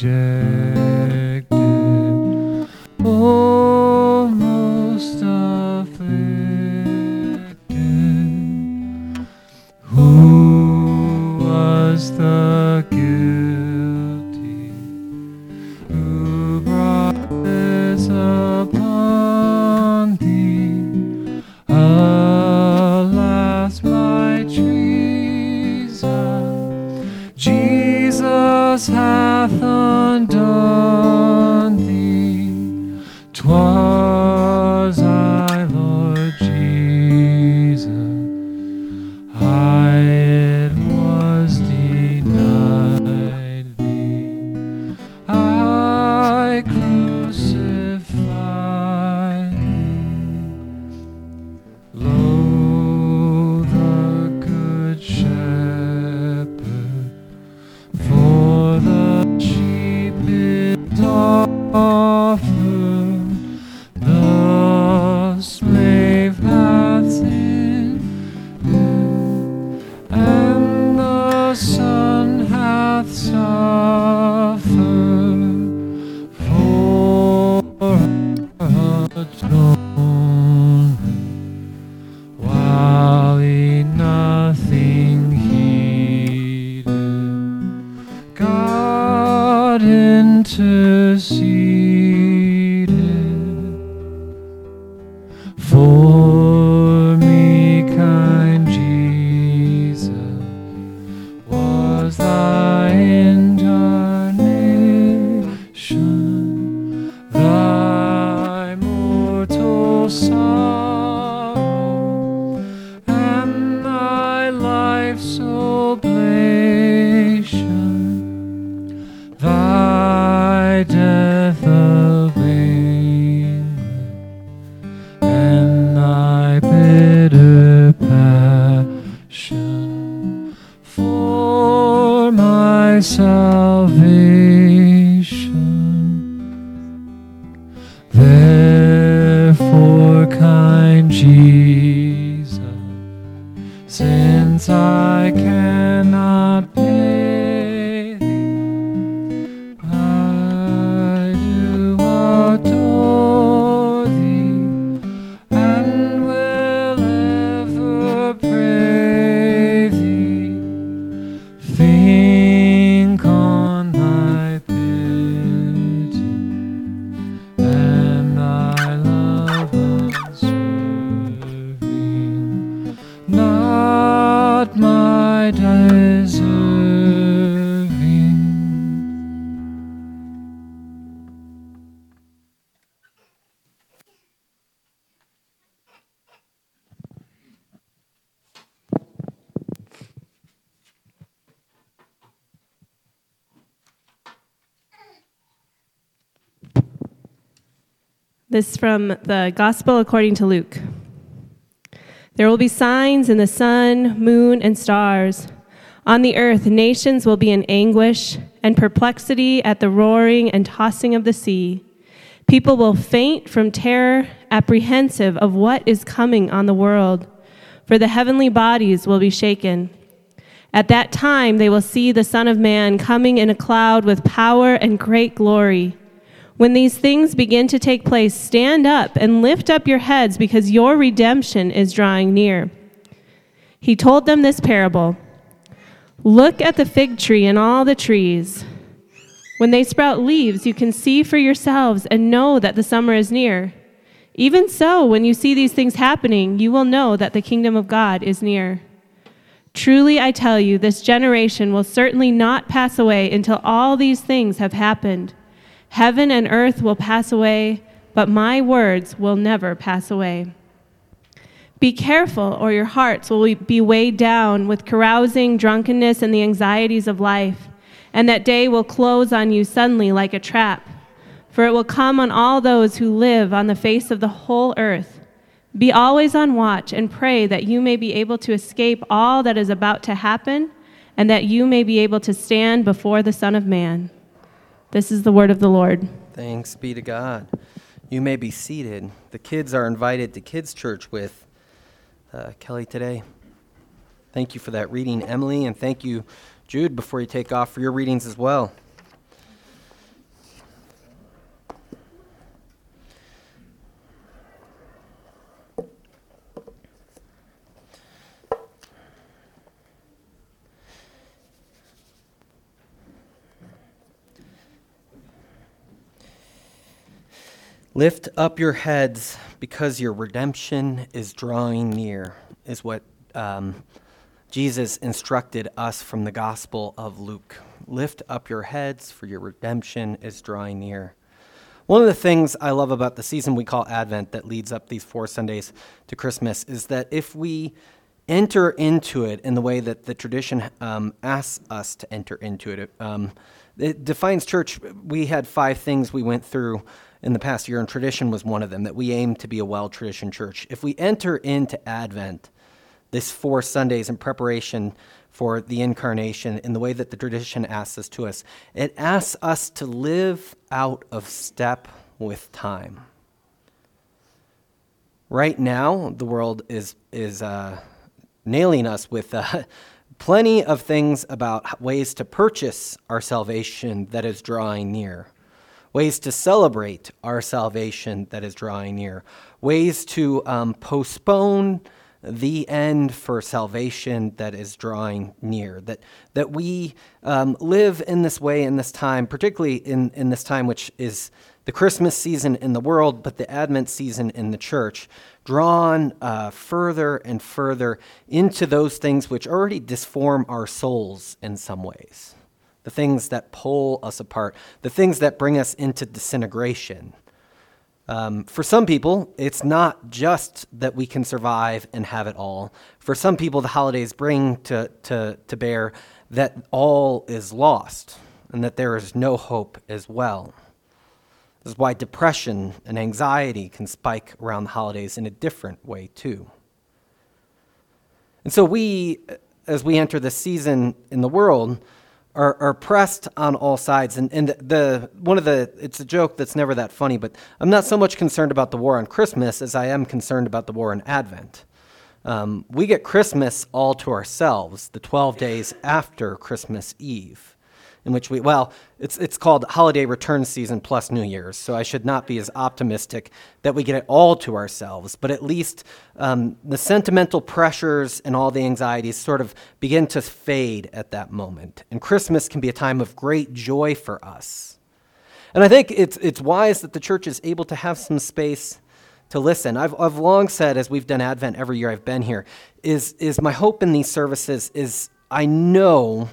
rejected, This from the Gospel according to Luke. There will be signs in the sun, moon, and stars. On the earth, nations will be in anguish and perplexity at the roaring and tossing of the sea. People will faint from terror, apprehensive of what is coming on the world, for the heavenly bodies will be shaken. At that time, they will see the Son of Man coming in a cloud with power and great glory. When these things begin to take place, stand up and lift up your heads because your redemption is drawing near. He told them this parable Look at the fig tree and all the trees. When they sprout leaves, you can see for yourselves and know that the summer is near. Even so, when you see these things happening, you will know that the kingdom of God is near. Truly, I tell you, this generation will certainly not pass away until all these things have happened. Heaven and earth will pass away, but my words will never pass away. Be careful, or your hearts will be weighed down with carousing, drunkenness, and the anxieties of life, and that day will close on you suddenly like a trap. For it will come on all those who live on the face of the whole earth. Be always on watch and pray that you may be able to escape all that is about to happen and that you may be able to stand before the Son of Man. This is the word of the Lord. Thanks be to God. You may be seated. The kids are invited to Kids Church with uh, Kelly today. Thank you for that reading, Emily, and thank you, Jude, before you take off for your readings as well. Lift up your heads because your redemption is drawing near, is what um, Jesus instructed us from the Gospel of Luke. Lift up your heads, for your redemption is drawing near. One of the things I love about the season we call Advent that leads up these four Sundays to Christmas is that if we enter into it in the way that the tradition um, asks us to enter into it, um, it defines church. We had five things we went through in the past year, and tradition was one of them, that we aim to be a well traditioned church. If we enter into Advent, this four Sundays in preparation for the incarnation in the way that the tradition asks us to us, it asks us to live out of step with time. Right now, the world is, is uh, nailing us with uh, plenty of things about ways to purchase our salvation that is drawing near ways to celebrate our salvation that is drawing near, ways to um, postpone the end for salvation that is drawing near. That, that we um, live in this way in this time, particularly in, in this time which is the Christmas season in the world, but the Advent season in the church, drawn uh, further and further into those things which already disform our souls in some ways the things that pull us apart, the things that bring us into disintegration. Um, for some people, it's not just that we can survive and have it all. For some people, the holidays bring to, to, to bear that all is lost and that there is no hope as well. This is why depression and anxiety can spike around the holidays in a different way, too. And so, we, as we enter the season in the world, are, are pressed on all sides. And, and the, one of the, it's a joke that's never that funny, but I'm not so much concerned about the war on Christmas as I am concerned about the war on Advent. Um, we get Christmas all to ourselves, the 12 days after Christmas Eve in which we, well, it's, it's called holiday return season plus New Year's, so I should not be as optimistic that we get it all to ourselves, but at least um, the sentimental pressures and all the anxieties sort of begin to fade at that moment. And Christmas can be a time of great joy for us. And I think it's, it's wise that the church is able to have some space to listen. I've, I've long said, as we've done Advent every year I've been here, is, is my hope in these services is I know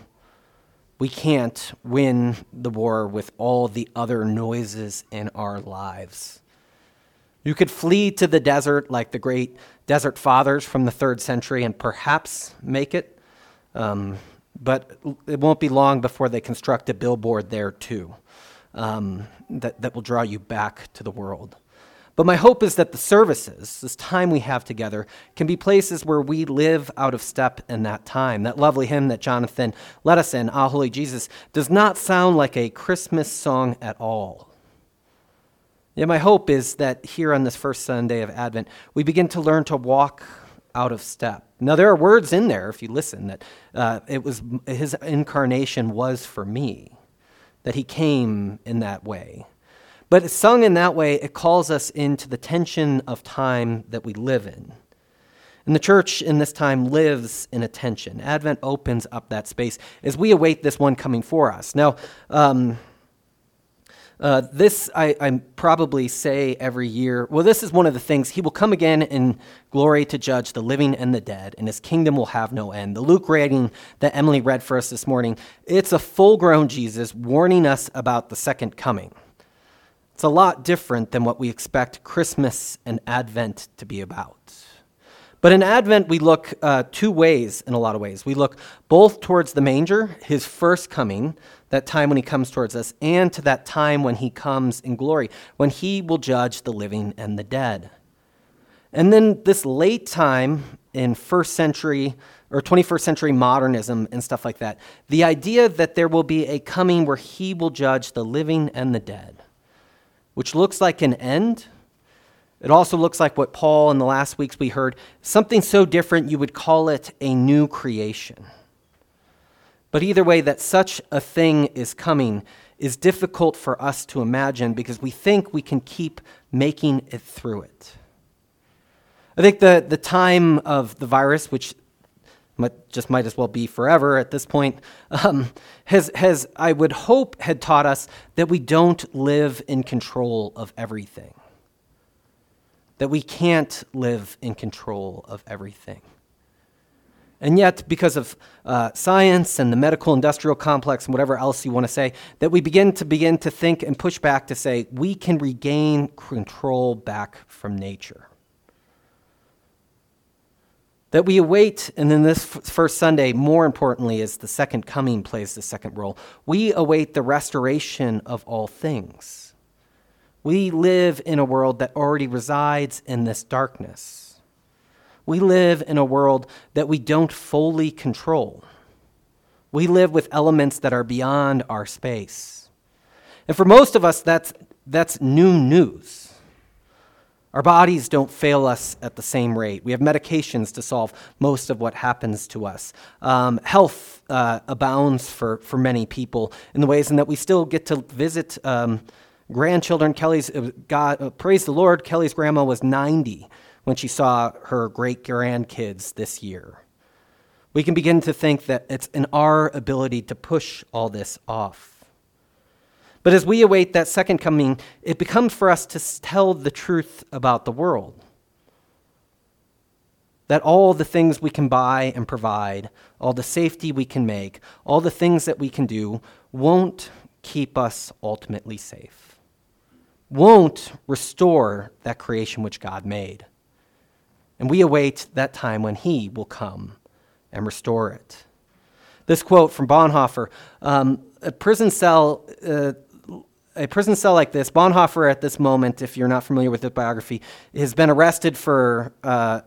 we can't win the war with all the other noises in our lives. You could flee to the desert like the great desert fathers from the third century and perhaps make it, um, but it won't be long before they construct a billboard there too um, that, that will draw you back to the world. But my hope is that the services, this time we have together, can be places where we live out of step in that time. That lovely hymn that Jonathan led us in, Ah, Holy Jesus, does not sound like a Christmas song at all. Yet my hope is that here on this first Sunday of Advent, we begin to learn to walk out of step. Now, there are words in there, if you listen, that uh, it was his incarnation was for me, that he came in that way. But sung in that way, it calls us into the tension of time that we live in. And the church in this time lives in a tension. Advent opens up that space as we await this one coming for us. Now, um, uh, this I, I, probably say every year. Well, this is one of the things. He will come again in glory to judge the living and the dead, and his kingdom will have no end. The Luke reading that Emily read for us this morning, it's a full grown Jesus warning us about the second coming. It's a lot different than what we expect Christmas and Advent to be about. But in Advent, we look uh, two ways in a lot of ways. We look both towards the manger, his first coming, that time when he comes towards us, and to that time when he comes in glory, when he will judge the living and the dead. And then this late time in first century or 21st century modernism and stuff like that, the idea that there will be a coming where he will judge the living and the dead, which looks like an end. It also looks like what Paul in the last weeks we heard, something so different you would call it a new creation. But either way, that such a thing is coming is difficult for us to imagine because we think we can keep making it through it. I think the, the time of the virus, which might, just might as well be forever at this point, um, has, has, I would hope, had taught us that we don't live in control of everything. That we can't live in control of everything. And yet, because of uh, science and the medical industrial complex and whatever else you want to say, that we begin to begin to think and push back to say we can regain control back from nature that we await, and then this f- first Sunday, more importantly, as the second coming plays the second role, we await the restoration of all things. We live in a world that already resides in this darkness. We live in a world that we don't fully control. We live with elements that are beyond our space. And for most of us, that's, that's new news. Our bodies don't fail us at the same rate. We have medications to solve most of what happens to us. Um, health uh, abounds for, for many people in the ways in that we still get to visit um, grandchildren. Kelly's, uh, God, uh, praise the Lord, Kelly's grandma was 90 when she saw her great grandkids this year. We can begin to think that it's in our ability to push all this off. But as we await that second coming, it becomes for us to tell the truth about the world. That all the things we can buy and provide, all the safety we can make, all the things that we can do, won't keep us ultimately safe, won't restore that creation which God made. And we await that time when He will come and restore it. This quote from Bonhoeffer um, a prison cell. Uh, a prison cell like this, Bonhoeffer at this moment, if you're not familiar with the biography, has been arrested for uh,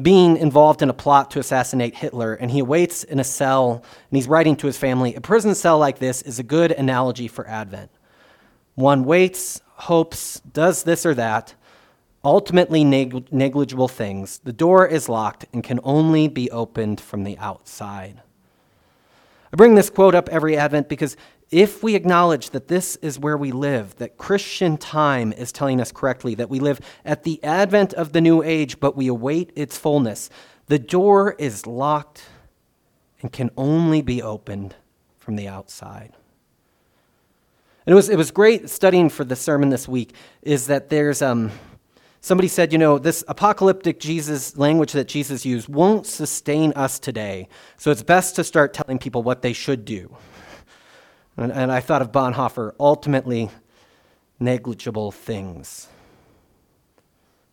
being involved in a plot to assassinate Hitler, and he awaits in a cell, and he's writing to his family. A prison cell like this is a good analogy for Advent. One waits, hopes, does this or that, ultimately neg- negligible things. The door is locked and can only be opened from the outside. I bring this quote up every Advent because if we acknowledge that this is where we live, that Christian time is telling us correctly, that we live at the advent of the new age, but we await its fullness, the door is locked and can only be opened from the outside. And it was, it was great studying for the sermon this week, is that there's. Um, Somebody said, you know, this apocalyptic Jesus language that Jesus used won't sustain us today. So it's best to start telling people what they should do. And, and I thought of Bonhoeffer, ultimately negligible things.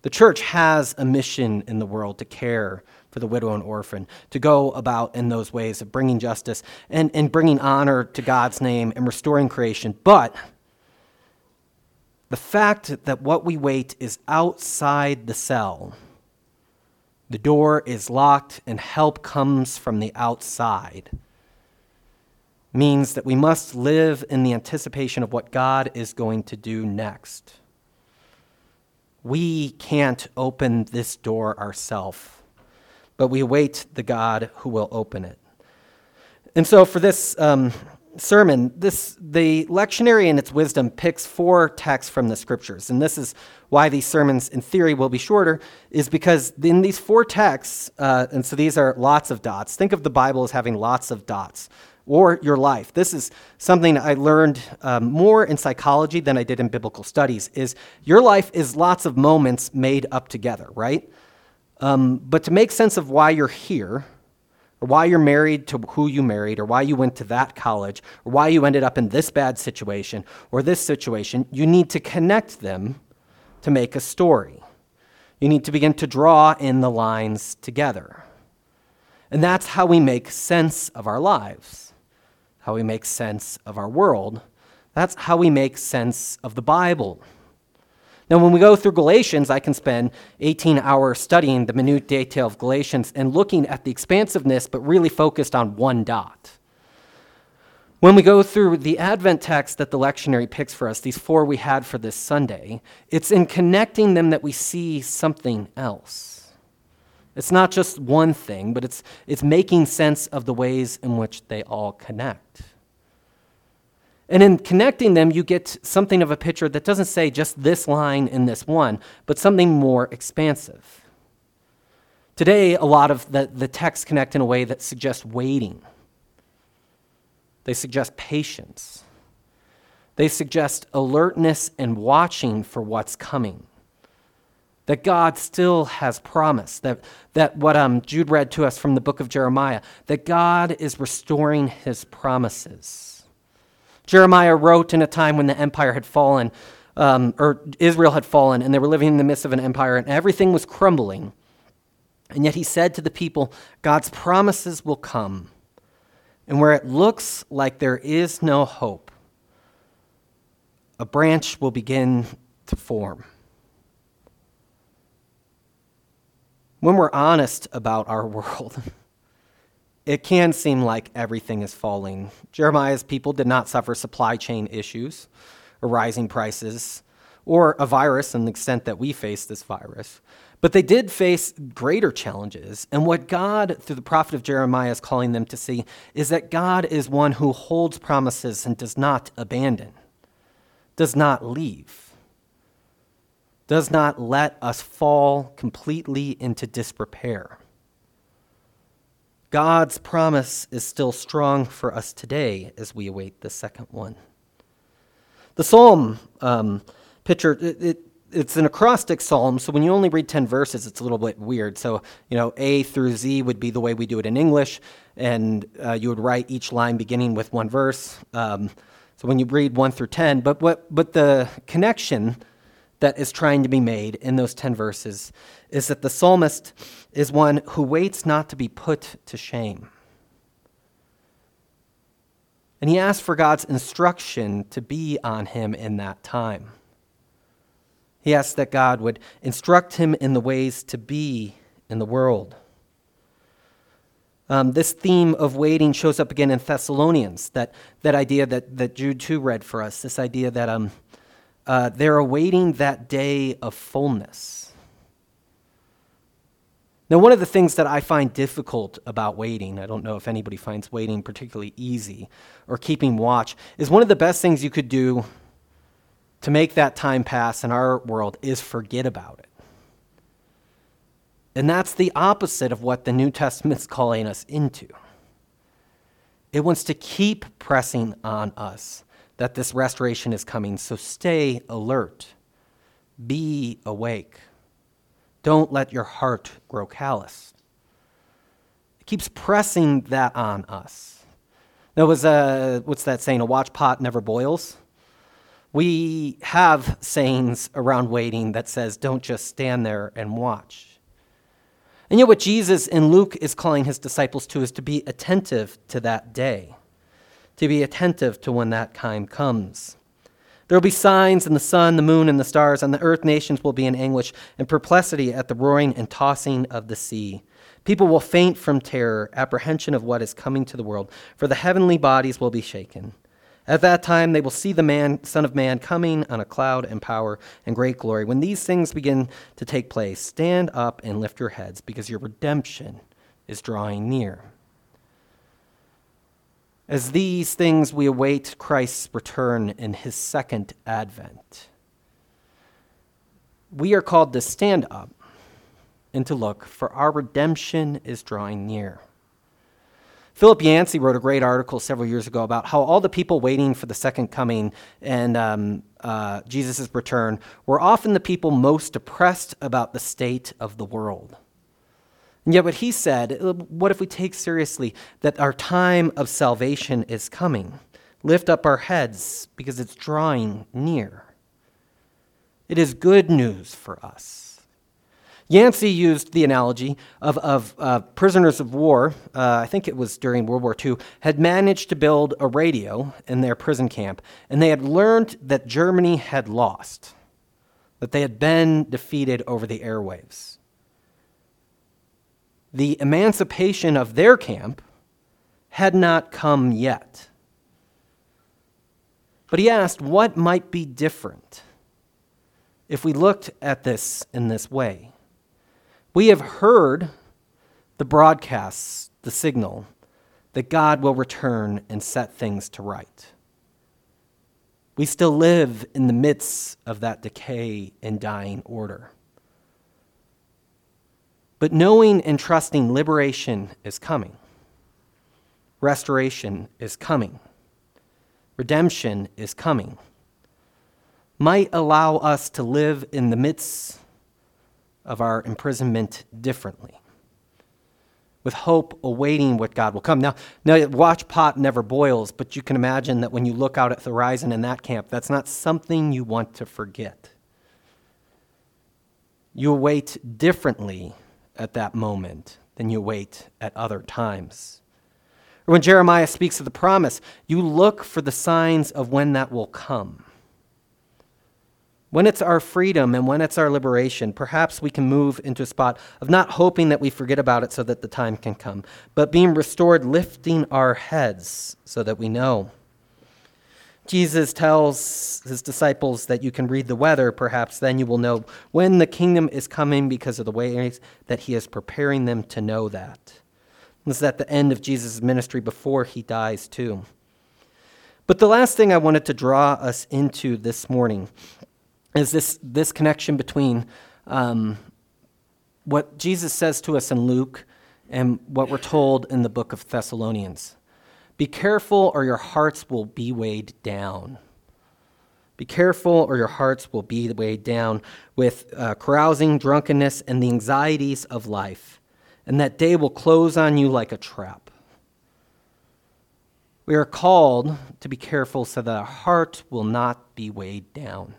The church has a mission in the world to care for the widow and orphan, to go about in those ways of bringing justice and, and bringing honor to God's name and restoring creation. But the fact that what we wait is outside the cell, the door is locked and help comes from the outside means that we must live in the anticipation of what God is going to do next. We can't open this door ourselves, but we await the God who will open it. And so, for this um, sermon, this the lectionary in its wisdom picks four texts from the scriptures, and this is why these sermons, in theory, will be shorter, is because in these four texts, uh, and so these are lots of dots. Think of the Bible as having lots of dots or your life. This is something I learned um, more in psychology than I did in biblical studies. Is your life is lots of moments made up together, right? Um, but to make sense of why you're here, or why you're married to who you married, or why you went to that college, or why you ended up in this bad situation or this situation, you need to connect them to make a story. You need to begin to draw in the lines together. And that's how we make sense of our lives, how we make sense of our world. That's how we make sense of the Bible. Now, when we go through Galatians, I can spend 18 hours studying the minute detail of Galatians and looking at the expansiveness, but really focused on one dot. When we go through the Advent text that the lectionary picks for us, these four we had for this Sunday, it's in connecting them that we see something else. It's not just one thing, but it's, it's making sense of the ways in which they all connect. And in connecting them, you get something of a picture that doesn't say just this line in this one, but something more expansive. Today, a lot of the, the texts connect in a way that suggests waiting. They suggest patience. They suggest alertness and watching for what's coming. That God still has promised, That, that what um, Jude read to us from the book of Jeremiah, that God is restoring his promises Jeremiah wrote in a time when the empire had fallen, um, or Israel had fallen, and they were living in the midst of an empire, and everything was crumbling. And yet he said to the people, God's promises will come. And where it looks like there is no hope, a branch will begin to form. When we're honest about our world, it can seem like everything is falling. Jeremiah's people did not suffer supply chain issues or rising prices or a virus in the extent that we face this virus. But they did face greater challenges. And what God, through the prophet of Jeremiah, is calling them to see is that God is one who holds promises and does not abandon, does not leave, does not let us fall completely into disrepair. God's promise is still strong for us today as we await the second one. The psalm um, picture, it, it, it's an acrostic psalm, so when you only read 10 verses, it's a little bit weird. So, you know, A through Z would be the way we do it in English, and uh, you would write each line beginning with one verse. Um, so when you read 1 through 10, but, what, but the connection that is trying to be made in those 10 verses is that the psalmist is one who waits not to be put to shame. And he asks for God's instruction to be on him in that time. He asks that God would instruct him in the ways to be in the world. Um, this theme of waiting shows up again in Thessalonians, that, that idea that, that Jude 2 read for us, this idea that um, uh, they're awaiting that day of fullness. Now, one of the things that I find difficult about waiting, I don't know if anybody finds waiting particularly easy or keeping watch, is one of the best things you could do to make that time pass in our world is forget about it. And that's the opposite of what the New Testament's calling us into. It wants to keep pressing on us that this restoration is coming, so stay alert, be awake. Don't let your heart grow callous. It keeps pressing that on us. There was a, what's that saying? A watch pot never boils. We have sayings around waiting that says, don't just stand there and watch. And yet, what Jesus in Luke is calling his disciples to is to be attentive to that day, to be attentive to when that time comes. There will be signs in the sun, the moon, and the stars, and the earth nations will be in anguish and perplexity at the roaring and tossing of the sea. People will faint from terror, apprehension of what is coming to the world, for the heavenly bodies will be shaken. At that time they will see the man, Son of Man coming on a cloud in power and great glory. When these things begin to take place, stand up and lift your heads, because your redemption is drawing near. As these things we await Christ's return in his second advent, we are called to stand up and to look, for our redemption is drawing near. Philip Yancey wrote a great article several years ago about how all the people waiting for the second coming and um, uh, Jesus' return were often the people most depressed about the state of the world. And yet, what he said, uh, what if we take seriously that our time of salvation is coming? Lift up our heads because it's drawing near. It is good news for us. Yancey used the analogy of, of uh, prisoners of war, uh, I think it was during World War II, had managed to build a radio in their prison camp, and they had learned that Germany had lost, that they had been defeated over the airwaves. The emancipation of their camp had not come yet. But he asked, what might be different if we looked at this in this way? We have heard the broadcasts, the signal that God will return and set things to right. We still live in the midst of that decay and dying order. But knowing and trusting liberation is coming, restoration is coming, redemption is coming, might allow us to live in the midst of our imprisonment differently, with hope awaiting what God will come. Now, now, watch pot never boils, but you can imagine that when you look out at the horizon in that camp, that's not something you want to forget. You await differently at that moment than you wait at other times. Or when Jeremiah speaks of the promise, you look for the signs of when that will come. When it's our freedom and when it's our liberation, perhaps we can move into a spot of not hoping that we forget about it so that the time can come, but being restored, lifting our heads so that we know. Jesus tells his disciples that you can read the weather, perhaps then you will know when the kingdom is coming because of the ways that he is preparing them to know that. This is at the end of Jesus' ministry before he dies, too. But the last thing I wanted to draw us into this morning is this, this connection between um, what Jesus says to us in Luke and what we're told in the book of Thessalonians. Be careful, or your hearts will be weighed down. Be careful, or your hearts will be weighed down with uh, carousing, drunkenness, and the anxieties of life, and that day will close on you like a trap. We are called to be careful so that our heart will not be weighed down.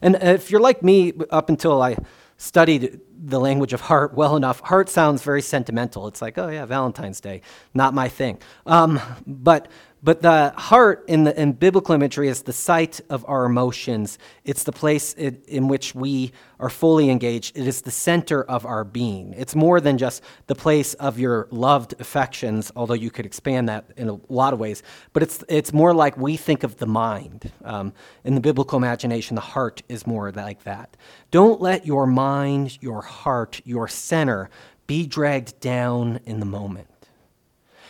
And if you're like me, up until I studied the language of heart well enough, heart sounds very sentimental. It's like, oh yeah, Valentine's Day, not my thing. Um, but but the heart in, the, in biblical imagery is the site of our emotions. It's the place in, in, which we are fully engaged. It is the center of our being. It's more than just the place of your loved affections, although you could expand that in a lot of ways. But it's, it's more like we think of the mind. Um, in the biblical imagination, the heart is more like that. Don't let your mind, your heart, your center be dragged down in the moment.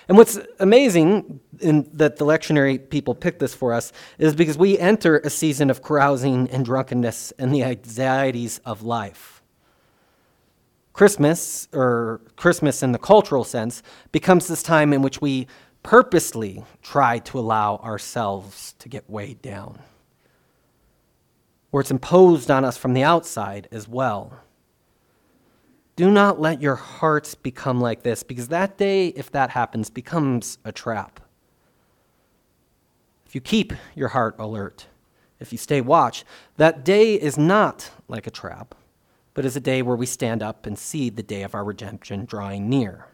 And what's amazing in that the lectionary people picked this for us is because we enter a season of carousing and drunkenness and the anxieties of life. Christmas, or Christmas in the cultural sense, becomes this time in which we purposely try to allow ourselves to get weighed down. Or it's imposed on us from the outside as well. Do not let your hearts become like this, because that day, if that happens, becomes a trap. If you keep your heart alert, if you stay watch, that day is not like a trap, but is a day where we stand up and see the day of our redemption drawing near.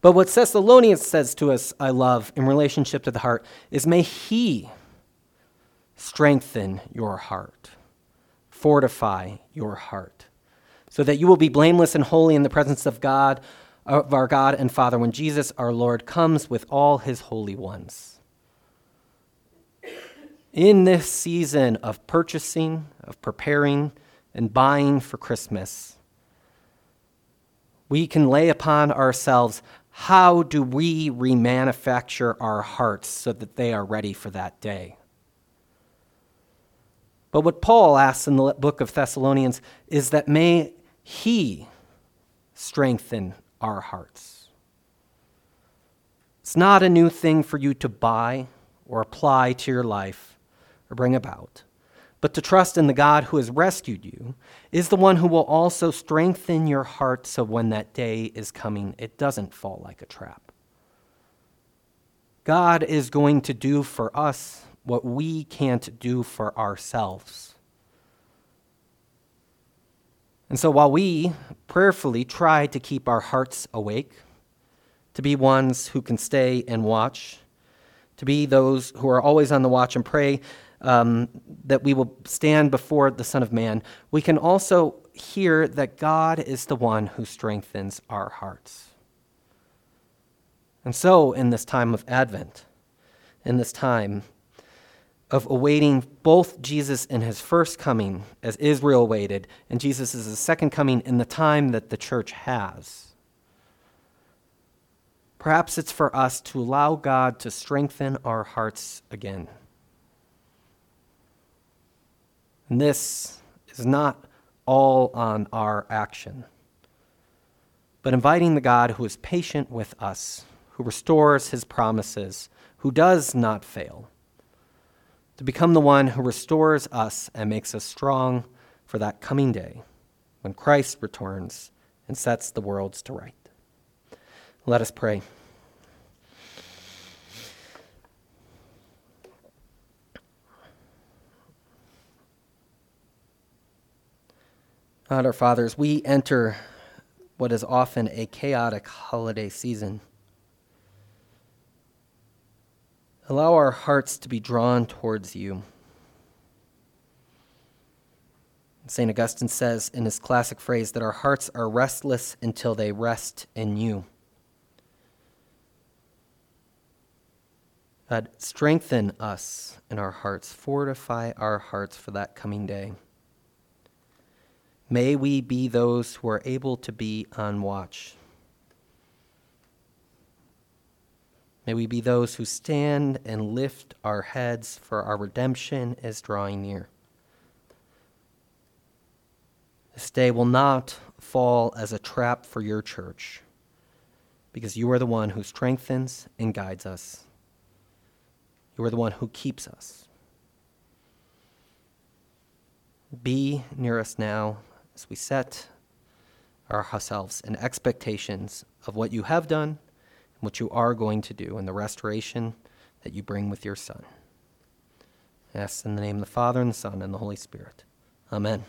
But what Thessalonians says to us, I love, in relationship to the heart, is may He strengthen your heart, fortify your heart so that you will be blameless and holy in the presence of God, of our God and Father, when Jesus our Lord comes with all his holy ones. In this season of purchasing, of preparing, and buying for Christmas, we can lay upon ourselves how do we remanufacture our hearts so that they are ready for that day? But what Paul asks in the book of Thessalonians is that may he strengthen our hearts. It's not a new thing for you to buy or apply to your life or bring about, but to trust in the God who has rescued you is the one who will also strengthen your heart so when that day is coming, it doesn't fall like a trap. God is going to do for us what we can't do for ourselves. And so while we prayerfully try to keep our hearts awake, to be ones who can stay and watch, to be those who are always on the watch and pray um, that we will stand before the Son of Man, we can also hear that God is the one who strengthens our hearts. And so, in this time of Advent, in this time of awaiting both Jesus in his first coming, as Israel waited, and Jesus' second coming in the time that the church has, perhaps it's for us to allow God to strengthen our hearts again. And this is not all on our action, but inviting the God who is patient with us, who restores his promises, who does not fail, to become the one who restores us and makes us strong for that coming day when Christ returns and sets the worlds to right. Let us pray. God, our fathers, we enter what is often a chaotic holiday season. Allow our hearts to be drawn towards you. St. Augustine says in his classic phrase that our hearts are restless until they rest in you. God, strengthen us in our hearts, fortify our hearts for that coming day. May we be those who are able to be on watch. May we be those who stand and lift our heads, for our redemption is drawing near. This day will not fall as a trap for your church, because you are the one who strengthens and guides us. You are the one who keeps us. Be near us now as we set ourselves in expectations of what you have done what you are going to do in the restoration that you bring with your Son. Yes, in the name of the Father, and the Son, and the Holy Spirit. Amen.